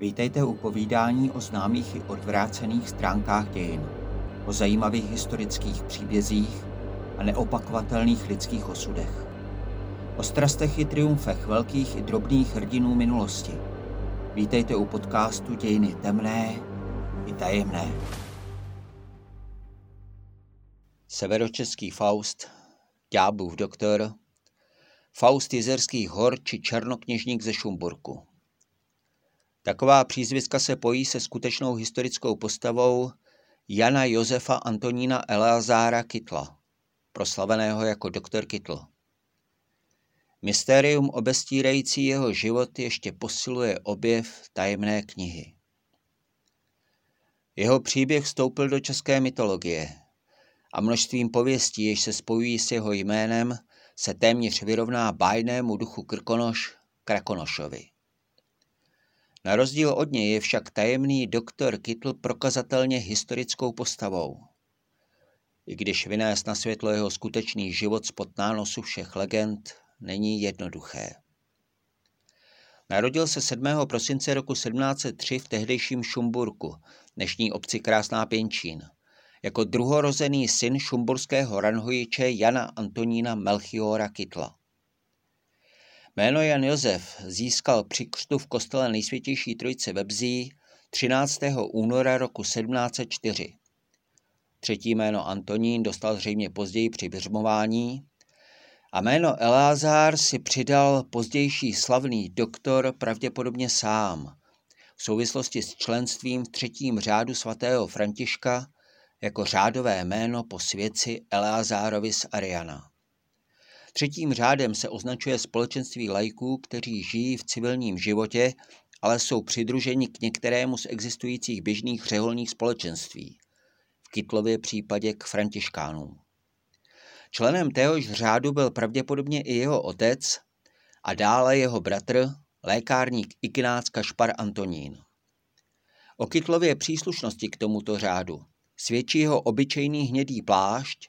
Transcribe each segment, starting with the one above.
Vítejte u povídání o známých i odvrácených stránkách dějin, o zajímavých historických příbězích a neopakovatelných lidských osudech. O strastech i triumfech velkých i drobných hrdinů minulosti. Vítejte u podcastu Dějiny temné i tajemné. Severočeský Faust, Ďáblův doktor, Faust Jizerských hor či Černokněžník ze Šumburku. Taková přízviska se pojí se skutečnou historickou postavou Jana Josefa Antonína Eleazára Kytla, proslaveného jako doktor Kytl. Mystérium obestírající jeho život ještě posiluje objev tajemné knihy. Jeho příběh vstoupil do české mytologie a množstvím pověstí, jež se spojují s jeho jménem, se téměř vyrovná bájnému duchu Krkonoš Krakonošovi. Na rozdíl od něj je však tajemný doktor Kytl prokazatelně historickou postavou. I když vynést na světlo jeho skutečný život spod nánosu všech legend není jednoduché. Narodil se 7. prosince roku 1703 v tehdejším Šumburku, dnešní obci Krásná Pěnčín, jako druhorozený syn šumburského ranhojiče Jana Antonína Melchiora Kytla. Jméno Jan Josef získal při křtu v kostele nejsvětější trojice ve Bzí 13. února roku 1704. Třetí jméno Antonín dostal zřejmě později při vyřmování a jméno Elázár si přidal pozdější slavný doktor pravděpodobně sám v souvislosti s členstvím v třetím řádu svatého Františka jako řádové jméno po svěci Eleazárovi z Ariana. Třetím řádem se označuje společenství lajků, kteří žijí v civilním životě, ale jsou přidruženi k některému z existujících běžných řeholních společenství. V Kytlově případě k františkánům. Členem téhož řádu byl pravděpodobně i jeho otec a dále jeho bratr, lékárník Ignác Kašpar Antonín. O Kytlově příslušnosti k tomuto řádu svědčí jeho obyčejný hnědý plášť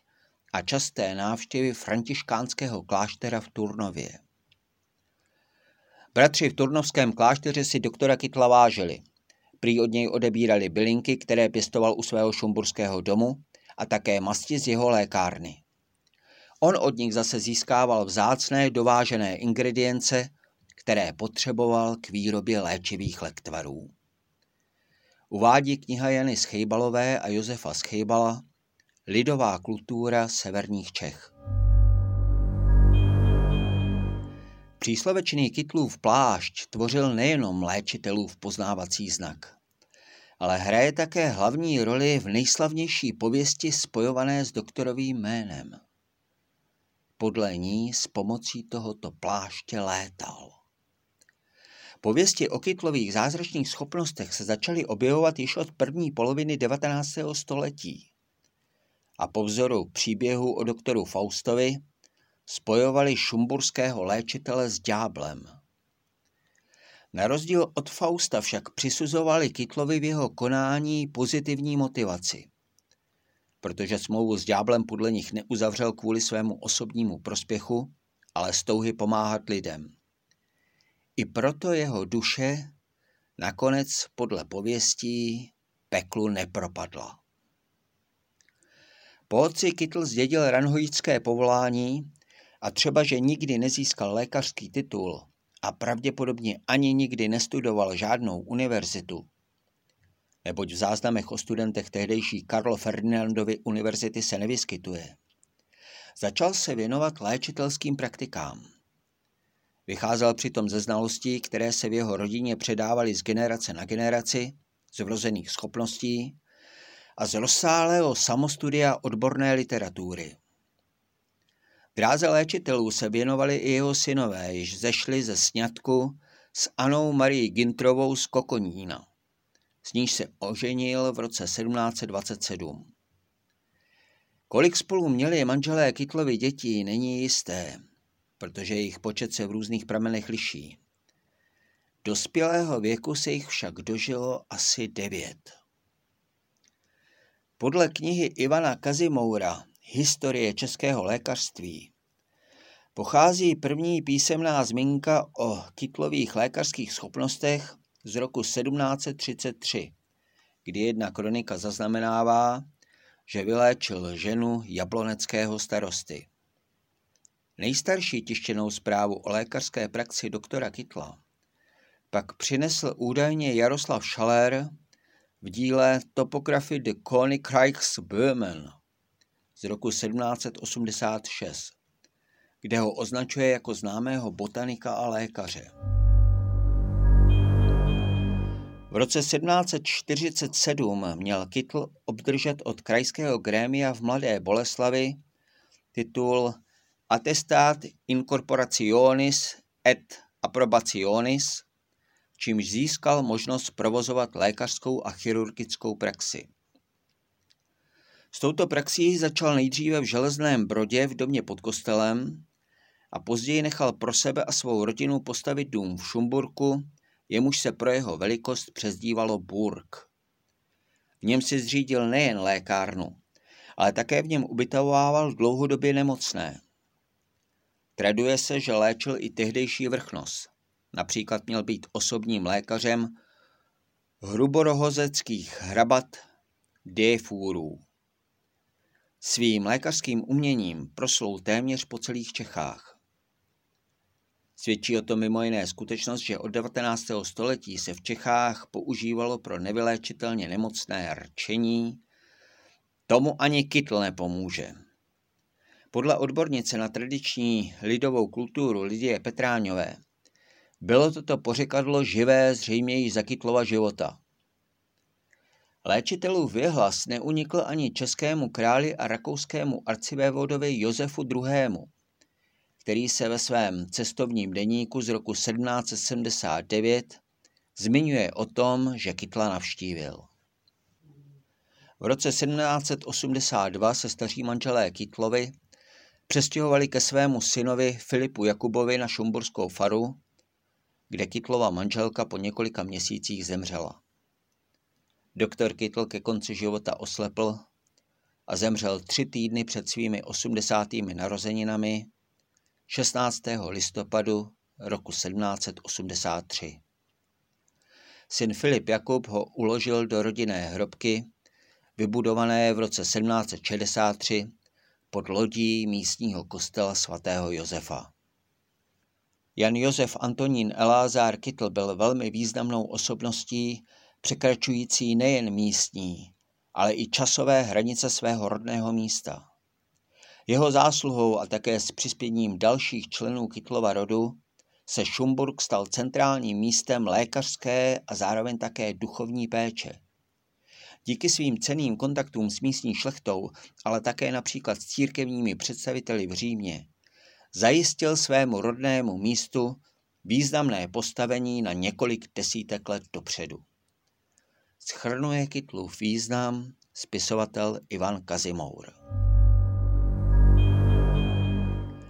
a časté návštěvy františkánského kláštera v Turnově. Bratři v turnovském klášteře si doktora Kytla vážili. Prý od něj odebírali bylinky, které pěstoval u svého šumburského domu a také masti z jeho lékárny. On od nich zase získával vzácné dovážené ingredience, které potřeboval k výrobě léčivých lektvarů. Uvádí kniha Jany Schejbalové a Josefa Schejbala Lidová kultura severních Čech. Příslovečný kytlův plášť tvořil nejenom léčitelův poznávací znak, ale hraje také hlavní roli v nejslavnější pověsti spojované s doktorovým jménem. Podle ní s pomocí tohoto pláště létal. Pověsti o kytlových zázračných schopnostech se začaly objevovat již od první poloviny 19. století a po vzoru příběhu o doktoru Faustovi spojovali šumburského léčitele s ďáblem. Na rozdíl od Fausta však přisuzovali Kytlovi v jeho konání pozitivní motivaci. Protože smlouvu s ďáblem podle nich neuzavřel kvůli svému osobnímu prospěchu, ale z touhy pomáhat lidem. I proto jeho duše nakonec podle pověstí peklu nepropadla. Po otci Kytl zdědil ranhojické povolání a třeba, že nikdy nezískal lékařský titul a pravděpodobně ani nikdy nestudoval žádnou univerzitu, neboť v záznamech o studentech tehdejší Karlo Ferdinandovy univerzity se nevyskytuje. Začal se věnovat léčitelským praktikám. Vycházel přitom ze znalostí, které se v jeho rodině předávaly z generace na generaci, z vrozených schopností a z rozsáhlého samostudia odborné literatury. Dráze léčitelů se věnovali i jeho synové, již zešli ze sňatku s Anou Marí Gintrovou z Kokonína. S níž se oženil v roce 1727. Kolik spolu měli manželé Kytlovi dětí, není jisté, protože jejich počet se v různých pramenech liší. Dospělého věku se jich však dožilo asi devět. Podle knihy Ivana Kazimoura Historie českého lékařství pochází první písemná zmínka o kytlových lékařských schopnostech z roku 1733, kdy jedna kronika zaznamenává, že vyléčil ženu jabloneckého starosty. Nejstarší tištěnou zprávu o lékařské praxi doktora Kytla pak přinesl údajně Jaroslav Schaller v díle Topography de Königreichs Böhmen z roku 1786, kde ho označuje jako známého botanika a lékaře. V roce 1747 měl Kytl obdržet od krajského grémia v Mladé Boleslavi titul Attestat Incorporationis et Approbationis, čímž získal možnost provozovat lékařskou a chirurgickou praxi. S touto praxí začal nejdříve v Železném Brodě v domě pod kostelem a později nechal pro sebe a svou rodinu postavit dům v Šumburku, jemuž se pro jeho velikost přezdívalo Burg. V něm si zřídil nejen lékárnu, ale také v něm ubytovával dlouhodobě nemocné. Traduje se, že léčil i tehdejší vrchnost. Například měl být osobním lékařem hruborohozeckých hrabat Défůrů. Svým lékařským uměním proslul téměř po celých Čechách. Svědčí o tom mimo jiné skutečnost, že od 19. století se v Čechách používalo pro nevyléčitelně nemocné rčení. Tomu ani kytl nepomůže. Podle odbornice na tradiční lidovou kulturu Lidie Petráňové bylo toto pořekadlo živé zřejmě již za Kytlova života. Léčitelů vyhlas neunikl ani českému králi a rakouskému arcivévodovi Josefu II., který se ve svém cestovním deníku z roku 1779 zmiňuje o tom, že Kytla navštívil. V roce 1782 se staří manželé Kytlovi přestěhovali ke svému synovi Filipu Jakubovi na Šumburskou faru, kde Kytlova manželka po několika měsících zemřela. Doktor Kytl ke konci života oslepl a zemřel tři týdny před svými osmdesátými narozeninami 16. listopadu roku 1783. Syn Filip Jakub ho uložil do rodinné hrobky, vybudované v roce 1763 pod lodí místního kostela svatého Josefa. Jan Josef Antonín Elázár Kytl byl velmi významnou osobností, překračující nejen místní, ale i časové hranice svého rodného místa. Jeho zásluhou a také s přispěním dalších členů Kytlova rodu se Šumburg stal centrálním místem lékařské a zároveň také duchovní péče. Díky svým ceným kontaktům s místní šlechtou, ale také například s církevními představiteli v Římě, zajistil svému rodnému místu významné postavení na několik desítek let dopředu. Schrnuje Kytlův význam spisovatel Ivan Kazimour.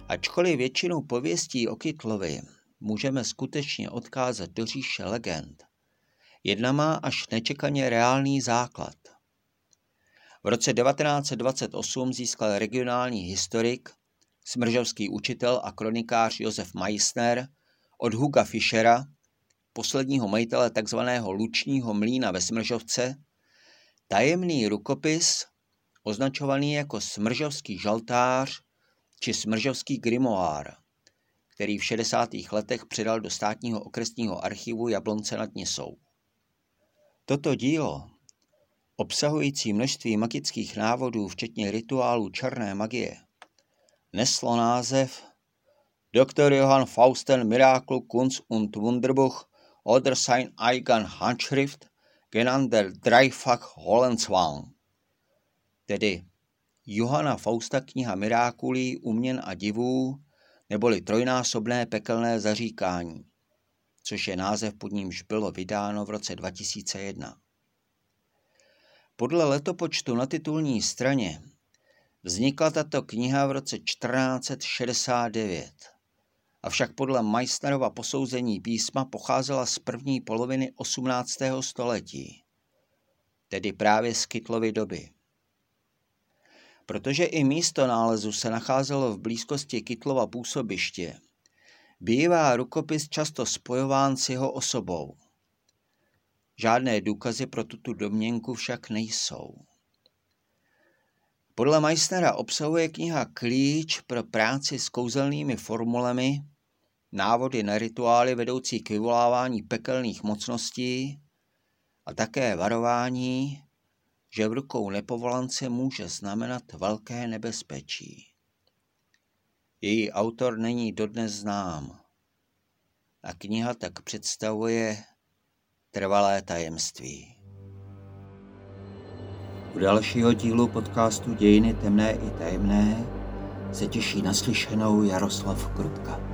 Ačkoliv většinu pověstí o Kytlovi můžeme skutečně odkázat do říše legend, jedna má až nečekaně reálný základ. V roce 1928 získal regionální historik, smržovský učitel a kronikář Josef Meissner od Huga Fischera, posledního majitele tzv. lučního mlína ve Smržovce, tajemný rukopis označovaný jako smržovský žaltář či smržovský grimoár, který v 60. letech předal do státního okresního archivu Jablonce nad Nisou. Toto dílo, obsahující množství magických návodů, včetně rituálů černé magie, neslo název Dr. Johann Fausten Miracle Kunst und Wunderbuch oder sein eigen Handschrift genannt der Dreifach Hollenswang, tedy Johana Fausta kniha Mirákulí, uměn a divů, neboli trojnásobné pekelné zaříkání, což je název pod nímž bylo vydáno v roce 2001. Podle letopočtu na titulní straně vznikla tato kniha v roce 1469, avšak podle Meissnerova posouzení písma pocházela z první poloviny 18. století, tedy právě z Kytlovy doby. Protože i místo nálezu se nacházelo v blízkosti Kytlova působiště, bývá rukopis často spojován s jeho osobou. Žádné důkazy pro tuto domněnku však nejsou. Podle Meissnera obsahuje kniha klíč pro práci s kouzelnými formulemi, návody na rituály vedoucí k vyvolávání pekelných mocností a také varování, že v rukou nepovolance může znamenat velké nebezpečí. Její autor není dodnes znám a kniha tak představuje trvalé tajemství. U dalšího dílu podcastu Dějiny temné i tajemné se těší naslyšenou Jaroslav Krutka.